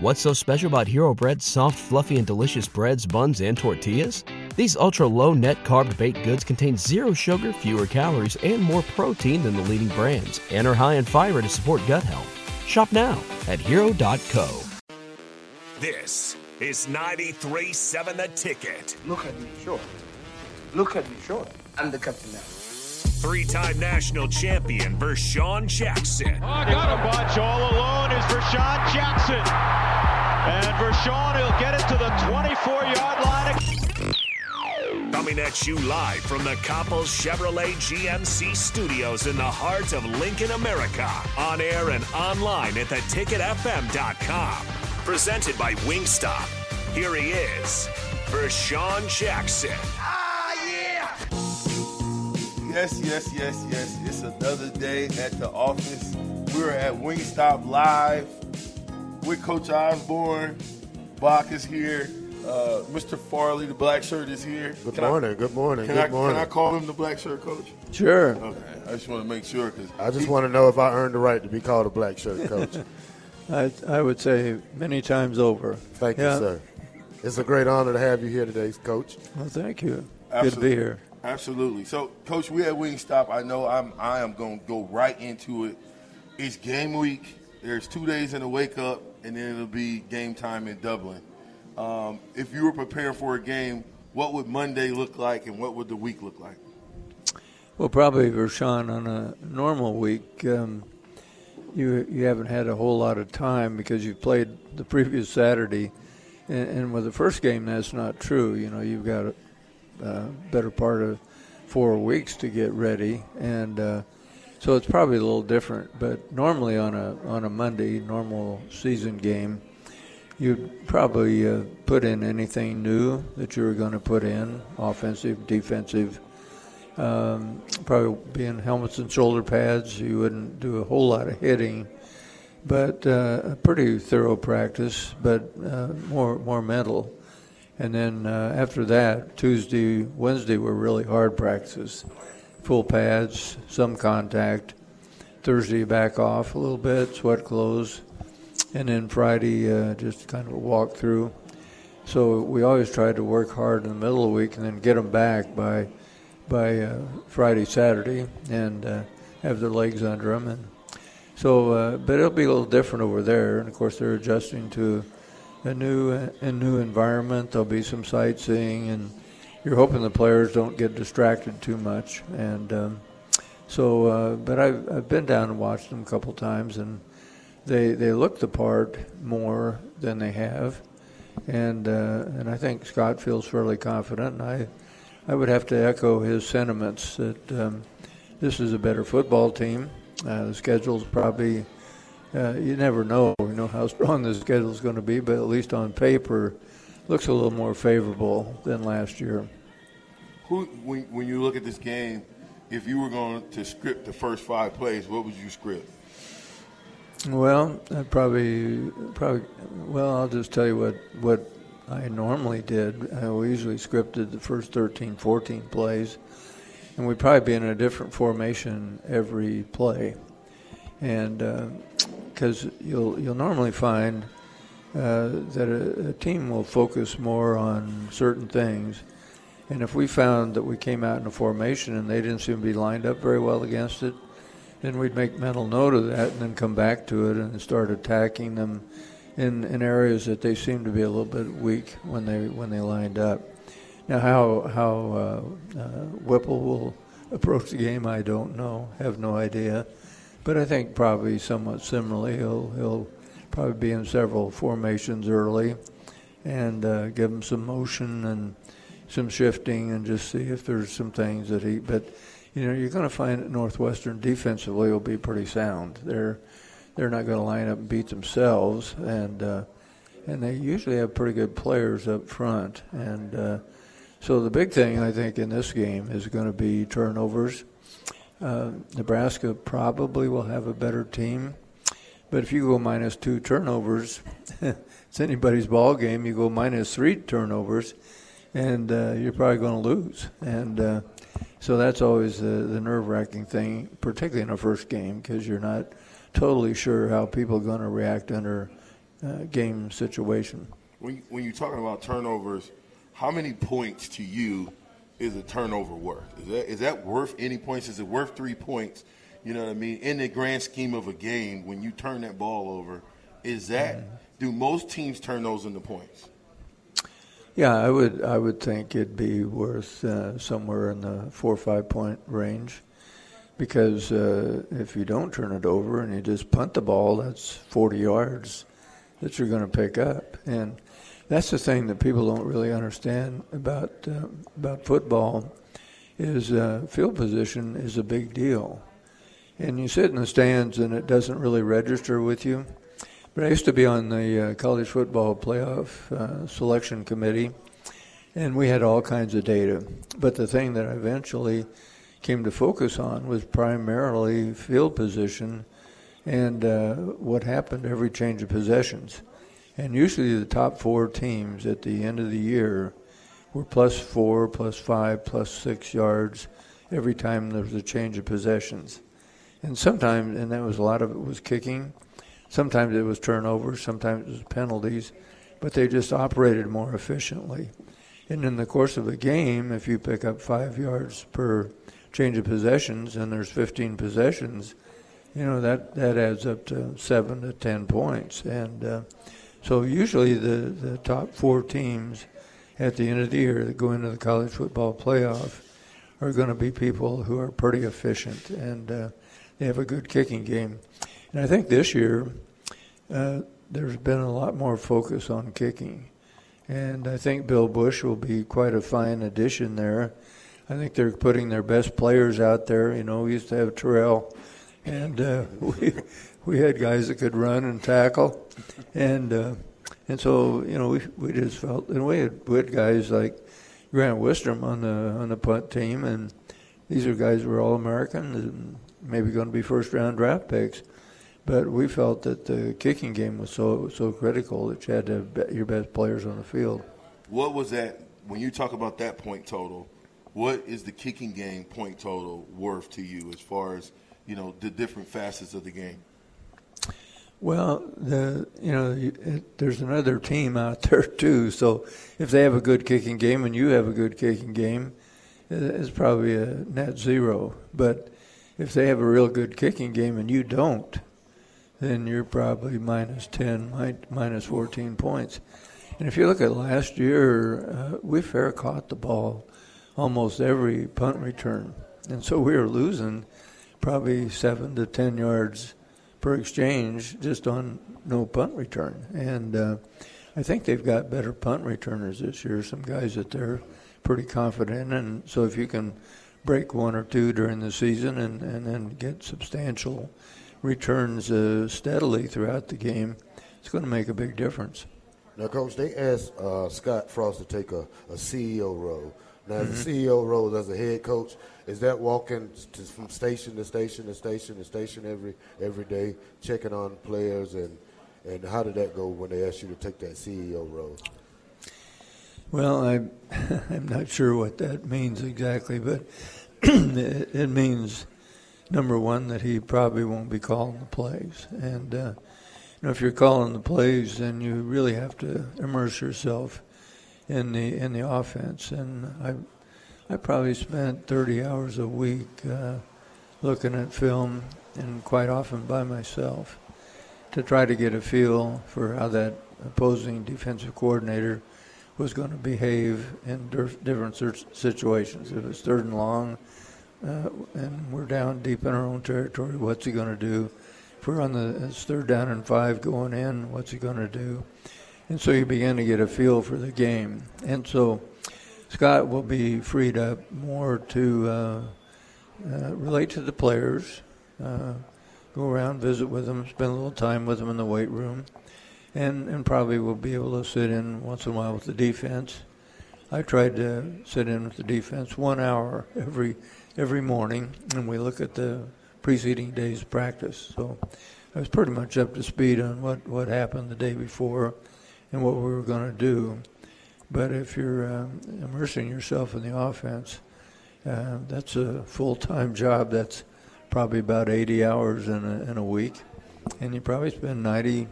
What's so special about Hero Bread's soft, fluffy, and delicious breads, buns, and tortillas? These ultra low net carb baked goods contain zero sugar, fewer calories, and more protein than the leading brands, and are high in fiber to support gut health. Shop now at hero.co. This is 93.7 The Ticket. Look at me, sure. Look at me, sure. I'm the captain now. Three-time national champion Vershan Jackson. Oh, got a bunch all alone is Vershan Jackson. And Vershan he'll get it to the 24-yard line. Coming at you live from the Coppels Chevrolet GMC studios in the heart of Lincoln, America. On air and online at theticketfm.com. Presented by Wingstop. Here he is, Vershan Jackson. Yes, yes, yes, yes. It's another day at the office. We're at Wingstop Live with Coach Osborne. Bach is here. Uh, Mr. Farley, the black shirt, is here. Good Can I- morning. good morning. Can good I, morning. can I call him the black shirt coach? Sure. Okay, I just want to make sure because I just want to know if I earned the right to be called a black shirt coach. I, I would say many times over. Thank Yeah. you, sir. It's a great honor to have you here today, Coach. Well, thank you. Good to be here. Absolutely. So, Coach, we at Wingstop. I know I'm. I am going to go right into it. It's game week. There's two days in the wake up, and then it'll be game time in Dublin. Um, if you were preparing for a game, what would Monday look like, and what would the week look like? Well, probably Vershan on a normal week, um, you you haven't had a whole lot of time because you've played the previous Saturday, and, and with the first game, that's not true. You know, you've got a, a better part of four weeks to get ready, and uh, so it's probably a little different. But normally on a on a Monday, normal season game, you'd probably uh, put in anything new that you were going to put in, offensive, defensive um, probably being helmets and shoulder pads. You wouldn't do a whole lot of hitting, but uh, a pretty thorough practice, but uh, more more mental. And then uh, after that, Tuesday, Wednesday were really hard practices, full pads, some contact. Thursday back off a little bit, sweat clothes, and then Friday uh, just kind of a walk through. So we always tried to work hard in the middle of the week and then get them back by by uh, Friday, Saturday, and uh, have their legs under them. And so, uh, but it'll be a little different over there. And of course, they're adjusting to a new a new environment. There'll be some sightseeing, and you're hoping the players don't get distracted too much. And um, so, uh, but I've I've been down and watched them a couple times, and they they look the part more than they have. And uh, and I think Scott feels fairly confident. And I I would have to echo his sentiments that um, this is a better football team. Uh, the schedule's probably, uh, you never know, you know how strong the schedule is going to be, but at least on paper, looks a little more favorable than last year. Who, when, when you look at this game, if you were going to script the first five plays, what would you script? Well, I probably, probably, well, I'll just tell you what, what I normally did. I usually scripted the first 13, 14 plays, and we'd probably be in a different formation every play. And because you'll you'll normally find uh, that a, a team will focus more on certain things, and if we found that we came out in a formation and they didn't seem to be lined up very well against it, then we'd make mental note of that and then come back to it and start attacking them in, in areas that they seem to be a little bit weak when they when they lined up. Now, how how uh, uh, Whipple will approach the game, I don't know, have no idea, but I think probably somewhat similarly. He'll he'll probably be in several formations early, and uh, give him some motion and some shifting, and just see if there's some things that he. But you know, you're going to find that Northwestern defensively will be pretty sound. They're they're not going to line up and beat themselves, and uh, and they usually have pretty good players up front. And uh, so the big thing I think in this game is going to be turnovers. Uh, Nebraska probably will have a better team, but if you go minus two turnovers, it's anybody's ball game. You go minus three turnovers, and uh, you're probably going to lose. And uh, so that's always the, the nerve-wracking thing, particularly in a first game, because you're not totally sure how people are going to react under uh, game situation. When, when you're talking about turnovers, how many points to you is a turnover worth? Is that, is that worth any points? Is it worth three points? You know what I mean? In the grand scheme of a game, when you turn that ball over, is that mm-hmm. do most teams turn those into points? Yeah, I would. I would think it'd be worth uh, somewhere in the four or five point range, because uh, if you don't turn it over and you just punt the ball, that's forty yards that you're going to pick up, and that's the thing that people don't really understand about uh, about football is uh, field position is a big deal. And you sit in the stands and it doesn't really register with you. But I used to be on the uh, college football playoff uh, selection committee, and we had all kinds of data. But the thing that I eventually came to focus on was primarily field position and uh, what happened every change of possessions. And usually the top four teams at the end of the year were plus four, plus five, plus six yards every time there was a change of possessions. And sometimes, and that was a lot of it was kicking. Sometimes it was turnovers, sometimes it was penalties, but they just operated more efficiently. And in the course of a game, if you pick up five yards per change of possessions and there's 15 possessions, you know that that adds up to seven to ten points. And uh, so usually the, the top four teams at the end of the year that go into the college football playoff are going to be people who are pretty efficient and uh, they have a good kicking game. And I think this year uh, there's been a lot more focus on kicking. And I think Bill Busch will be quite a fine addition there. I think they're putting their best players out there. You know, we used to have Terrell, and uh, we we had guys that could run and tackle, and uh, and so you know we we just felt and we had, we had guys like Grant Wistrom on the on the punt team, and these are guys who are all American and maybe going to be first round draft picks. But we felt that the kicking game was so so critical that you had to have your best players on the field. What was that when you talk about that point total? What is the kicking game point total worth to you as far as you know the different facets of the game? Well, the you know it, there's another team out there too. So if they have a good kicking game and you have a good kicking game, it's probably a net zero. But if they have a real good kicking game and you don't, then you're probably minus 10, minus 14 points. And if you look at last year, uh, we fair caught the ball almost every punt return, and so we were losing probably seven to 10 yards per exchange just on no punt return. And uh, I think they've got better punt returners this year, some guys that they're pretty confident in. And so if you can break one or two during the season and, and then get substantial returns uh, steadily throughout the game, it's going to make a big difference. Now, Coach, they asked uh, Scott Frost to take a, a CEO role. Now, mm-hmm. as a CEO role as a head coach, is that walking to, from station to station to station to station every every day, checking on players, and and how did that go when they asked you to take that CEO role? Well, I'm I'm not sure what that means exactly, but it, it, means number one that he probably won't be calling the plays, and uh, you know if you're calling the plays, then you really have to immerse yourself in the in the offense, and I I probably spent 30 hours a week uh, looking at film and quite often by myself to try to get a feel for how that opposing defensive coordinator was going to behave in different situations. If it's third and long uh, and we're down deep in our own territory, what's he going to do? If we're on the it's third down and five going in, what's he going to do? And so you begin to get a feel for the game. And so Scott will be freed up more to uh, uh, relate to the players, uh, go around, visit with them, spend a little time with them in the weight room, and, and probably will be able to sit in once in a while with the defense. I tried to sit in with the defense one hour every every morning, and we look at the preceding day's practice. So I was pretty much up to speed on what, what happened the day before and what we were going to do. But if you're um, immersing yourself in the offense, uh, that's a full time job. That's probably about 80 hours in a, in a week. And you probably spend 90,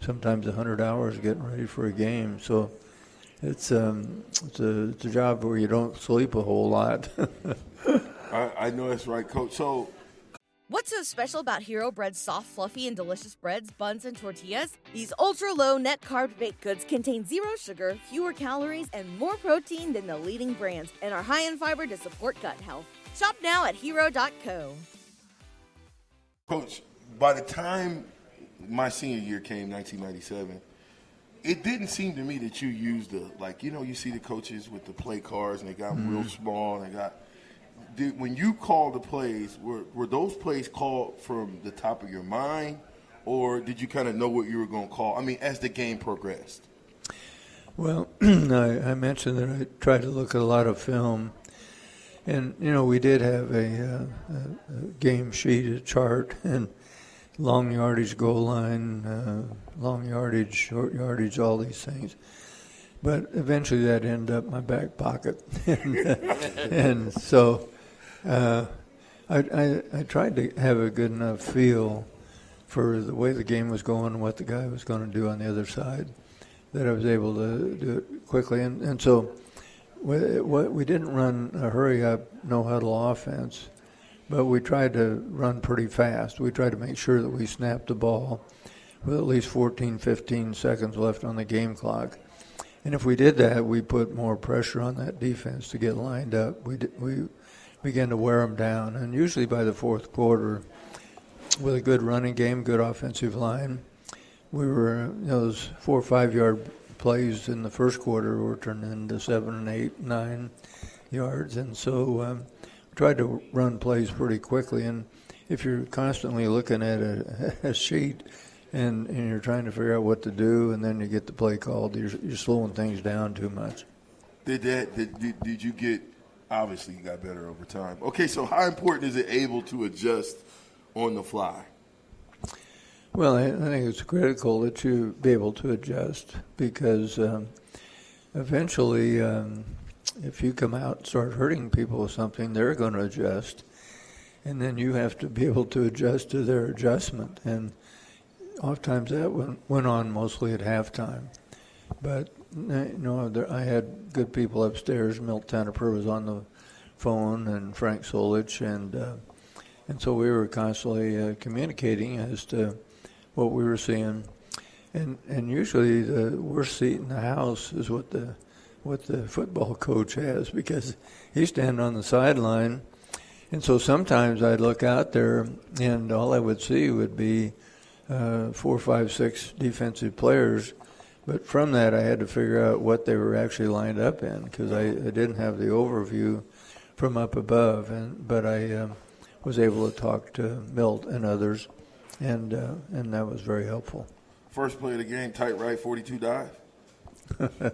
sometimes 100 hours getting ready for a game. So it's um, it's a it's a job where you don't sleep a whole lot. I, I know that's right, Coach. So What's so special about Hero Bread's soft, fluffy, and delicious breads, buns, and tortillas? These ultra low net carb baked goods contain zero sugar, fewer calories, and more protein than the leading brands, and are high in fiber to support gut health. Shop now at hero.co. Coach, by the time my senior year came, 1997, it didn't seem to me that you used the like you know you see the coaches with the play cards and they got Mm-hmm. real small and they got. Did, when you called the plays, were were those plays called from the top of your mind, or did you kind of know what you were going to call? I mean, as the game progressed. Well, I, I mentioned that I tried to look at a lot of film, and you know we did have a, uh, a, game sheet, a chart, and long yardage, goal line, uh, long yardage, short yardage, all these things. But eventually that ended up my back pocket, and, and so uh, I, I, I tried to have a good enough feel for the way the game was going and what the guy was going to do on the other side that I was able to do it quickly. And, and so we, we didn't run a hurry up, no huddle offense, but we tried to run pretty fast. We tried to make sure that we snapped the ball with at least 14, 15 seconds left on the game clock. And if we did that, we put more pressure on that defense to get lined up. We, did, we began to wear them down. And usually by the fourth quarter, with a good running game, good offensive line, we were you know, those four or five yard plays in the first quarter were turned into seven and eight, nine yards, and so um, tried to run plays pretty quickly. And if you're constantly looking at a, a sheet and, and you're trying to figure out what to do, and then you get the play called, you're, you're slowing things down too much. Did that? Did, did, did you get? Obviously, you got better over time. Okay, so how important is it able to adjust on the fly? Well, I, think it's critical that you be able to adjust because um, eventually, um, if you come out and start hurting people with something, they're going to adjust, and then you have to be able to adjust to their adjustment. And oftentimes that went, went on mostly at halftime. But know, there, I had good people upstairs. Milt Tenopir was on the phone, and Frank Solich, and uh, and so we were constantly uh, communicating as to what we were seeing. And and usually the worst seat in the house is what the what the football coach has because he's standing on the sideline. And so sometimes I'd look out there and all I would see would be uh, four, five, six defensive players. But from that, I had to figure out what they were actually lined up in because I, I didn't have the overview from up above. And but I um, was able to talk to Milt and others, and uh, and that was very helpful. First play of the game, tight right, 42 dive.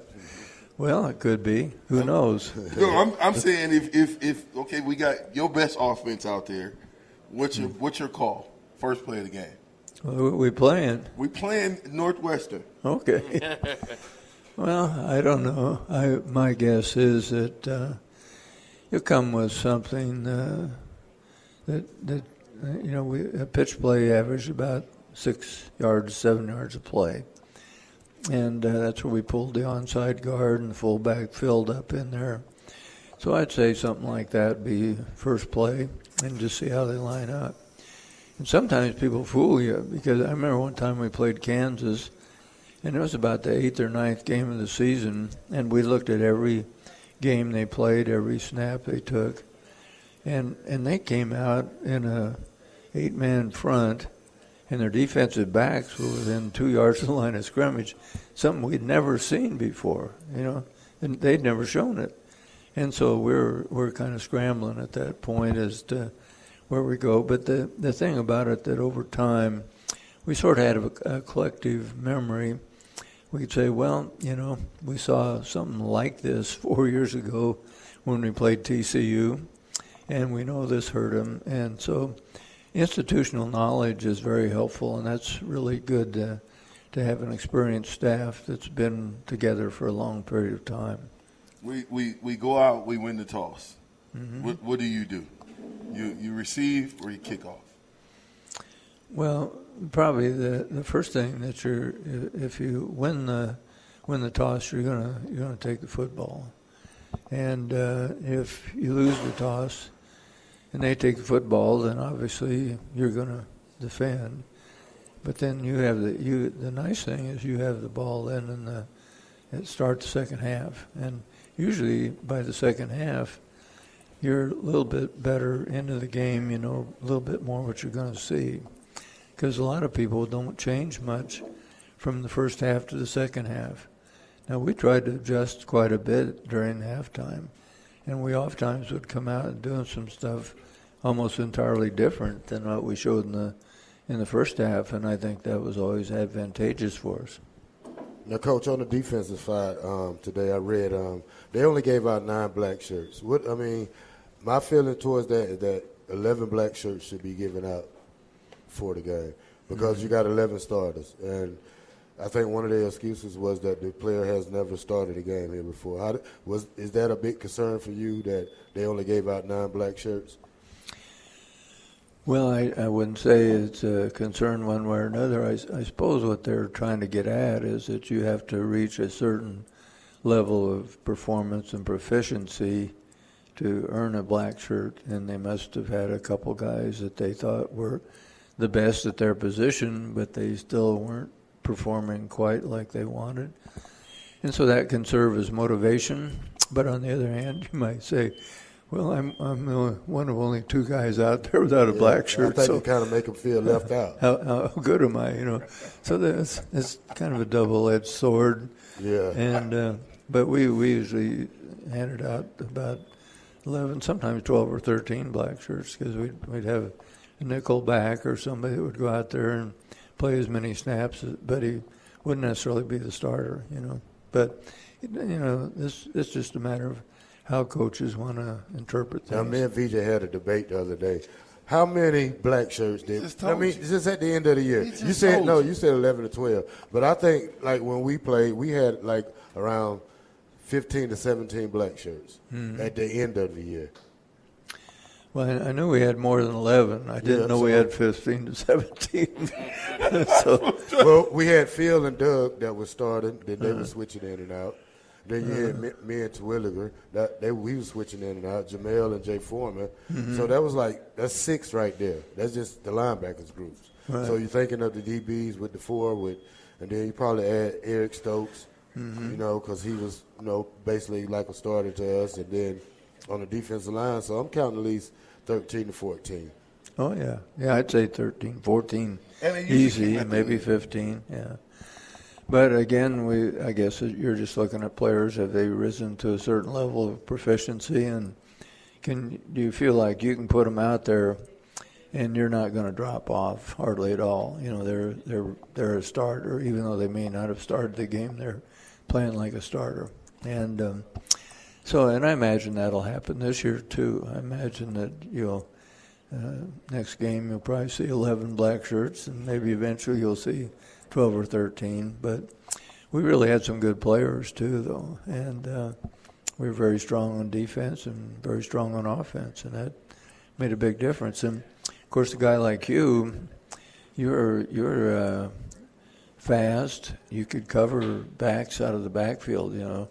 Well, it could be. Who knows? No, I'm, I'm saying if, if, if okay, we got your best offense out there. What's your what's your call? First play of the game. Well, we playing. We playing Northwestern. Okay. well, I don't know. I my guess is that uh, you come with something uh, that that uh, you know we a pitch play average about six yards, seven yards of play, and uh, that's where we pulled the onside guard and the fullback filled up in there. So I'd say something like that be first play, and just see how they line up. And sometimes people fool you because I remember one time we played Kansas, and it was about the eighth or ninth game of the season, and we looked at every game they played, every snap they took, and and they came out in a eight man front, and their defensive backs were within two yards of the line of scrimmage, something we'd never seen before, you know, and they'd never shown it, and so we're we're kind of scrambling at that point as to where we go. But the the thing about it that over time, we sort of had a, a collective memory. We could say, well, you know, we saw something like this four years ago when we played TCU, and we know this hurt them. And so, institutional knowledge is very helpful, and that's really good to, to have an experienced staff that's been together for a long period of time. We, we, we go out, we win the toss. Mm-hmm. What, what do you do? You, you receive or you kick off? Well, probably the the first thing that you're if you win the win the toss, you're gonna you're gonna take the football, and uh, if you lose the toss, and they take the football, then obviously you're gonna defend. But then you have the you the nice thing is you have the ball then in the it starts the second half, and usually by the second half, you're a little bit better into the game. You know a little bit more what you're going to see, because a lot of people don't change much from the first half to the second half. Now we tried to adjust quite a bit during halftime, and we oftentimes would come out and doing some stuff almost entirely different than what we showed in the in the first half, and I think that was always advantageous for us. Now, coach, on the defensive side, um, today I read um, they only gave out nine black shirts. What I mean, my feeling towards that is that eleven black shirts should be given out for the game because mm-hmm. you got eleven starters, and I think one of their excuses was that the player has never started a game here before. How, was is that a big concern for you that they only gave out nine black shirts? Well, I, I wouldn't say it's a concern one way or another. I, I suppose what they're trying to get at is that you have to reach a certain level of performance and proficiency to earn a black shirt, and they must have had a couple guys that they thought were the best at their position, but they still weren't performing quite like they wanted. And so that can serve as motivation. But on the other hand, you might say, well, I'm I'm one of only two guys out there without a yeah, black shirt. I think so you kind of make them feel left out. How, how good am I? You know, so that's it's kind of a double-edged sword. Yeah. And uh, but we we usually handed out about eleven, sometimes twelve or thirteen black shirts because we'd we'd have a nickel back or somebody that would go out there and play as many snaps, but he wouldn't necessarily be the starter. You know, but you know this it's just a matter of how coaches want to interpret things. Now, me and VJ had a debate the other day. How many black shirts did? I mean, you. just at the end of the year. You said no. You said eleven to twelve, but I think like when we played, we had like around fifteen to seventeen black shirts mm-hmm. at the end of the year. Well, I knew we had more than 11. I didn't yeah, know so we had 15 to 17. so. Well, we had Phil and Doug that was starting, then they uh-huh. were switching in and out. Then you had me, me and Terwilliger. That they we was switching in and out. Jamel and Jay Foreman. Mm-hmm. So that was like that's six right there. That's just the linebackers groups. Right. So you're thinking of the DBs with the four with, and then you probably add Eric Stokes. Mm-hmm. You know, because he was you know basically like a starter to us, and then on the defensive line. So I'm counting at least 13 to 14. Oh yeah, yeah. I'd say 13, 14, easy, maybe 15. Yeah. But again, we I guess you're just looking at players have they risen to a certain level of proficiency, and can do you feel like you can put them out there, and you're not going to drop off hardly at all? You know, they're they're they're a starter, even though they may not have started the game. They're playing like a starter, and um, so and I imagine that'll happen this year too. I imagine that you'll. Uh, next game, you'll probably see 11 black shirts, and maybe eventually you'll see 12 or 13. But we really had some good players too, though, and uh, we were very strong on defense and very strong on offense, and that made a big difference. And of course, a guy like you, you're you're uh, fast. You could cover backs out of the backfield, you know,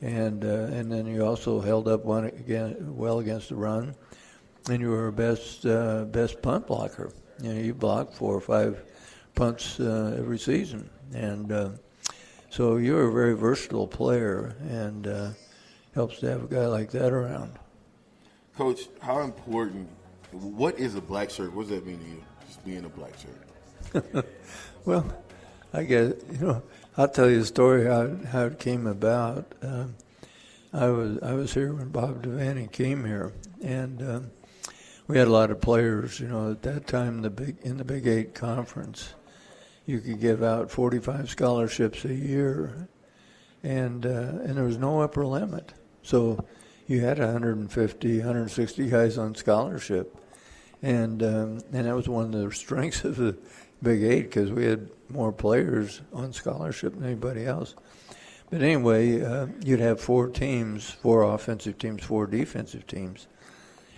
and uh, and then you also held up one again well against the run, and you were a best uh, best punt blocker. You know, you blocked four or five punts uh, every season, and uh, so you're a very versatile player, and uh, helps to have a guy like that around. Coach, how important? What is a black shirt? What does that mean to you? Just being a black shirt. well, I guess you know. I'll tell you a story how how it came about. Um, I was I was here when Bob Devaney came here, and um, we had a lot of players. You know, at that time, the big in the Big Eight conference, you could give out 45 scholarships a year, and uh, and there was no upper limit. So you had 150, 160 guys on scholarship, and um, and that was one of the strengths of the Big Eight because we had more players on scholarship than anybody else. But anyway, uh, you'd have four teams, four offensive teams, four defensive teams,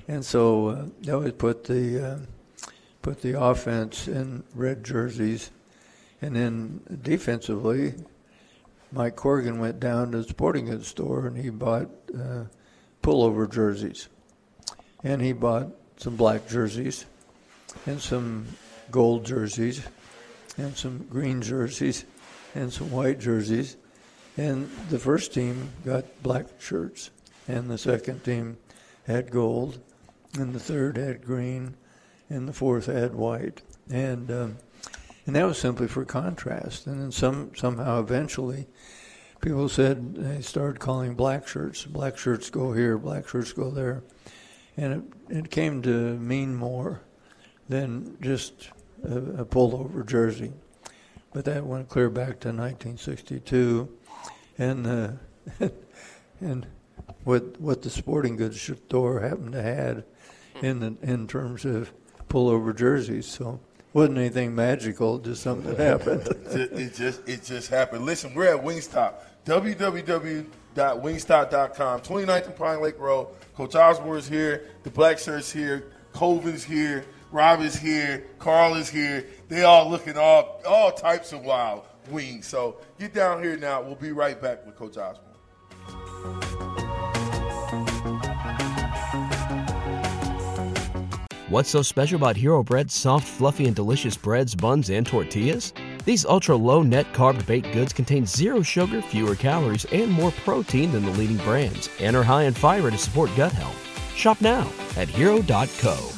and so uh, that would put the uh, put the offense in red jerseys, and then defensively, Mike Corgan went down to the sporting goods store and he bought uh, pullover jerseys, and he bought some black jerseys, and some gold jerseys, and some green jerseys, and some white jerseys, and the first team got black shirts, and the second team had gold, and the third had green, and the fourth had white, and um, and that was simply for contrast. And then some somehow eventually, people said they started calling black shirts. Black shirts go here, black shirts go there, and it it came to mean more than just a, a pullover jersey. But that went clear back to 1962, and uh, and what what the sporting goods store happened to had in the, in terms of pullover jerseys. So wasn't anything magical, just something that happened. it just it just happened. Listen, we're at Wingstop. www.wingstop.com. 29th and Pine Lake Road. Coach Osborne is here. The Black Shirt's here. Colvin's here. Rob is here. Carl is here. They all looking all all types of wild wings. So get down here now. We'll be right back with Coach Osborne. What's so special about Hero Bread's soft, fluffy, and delicious breads, buns, and tortillas? These ultra low net carb baked goods contain zero sugar, fewer calories, and more protein than the leading brands, and are high in fiber to support gut health. Shop now at hero.co.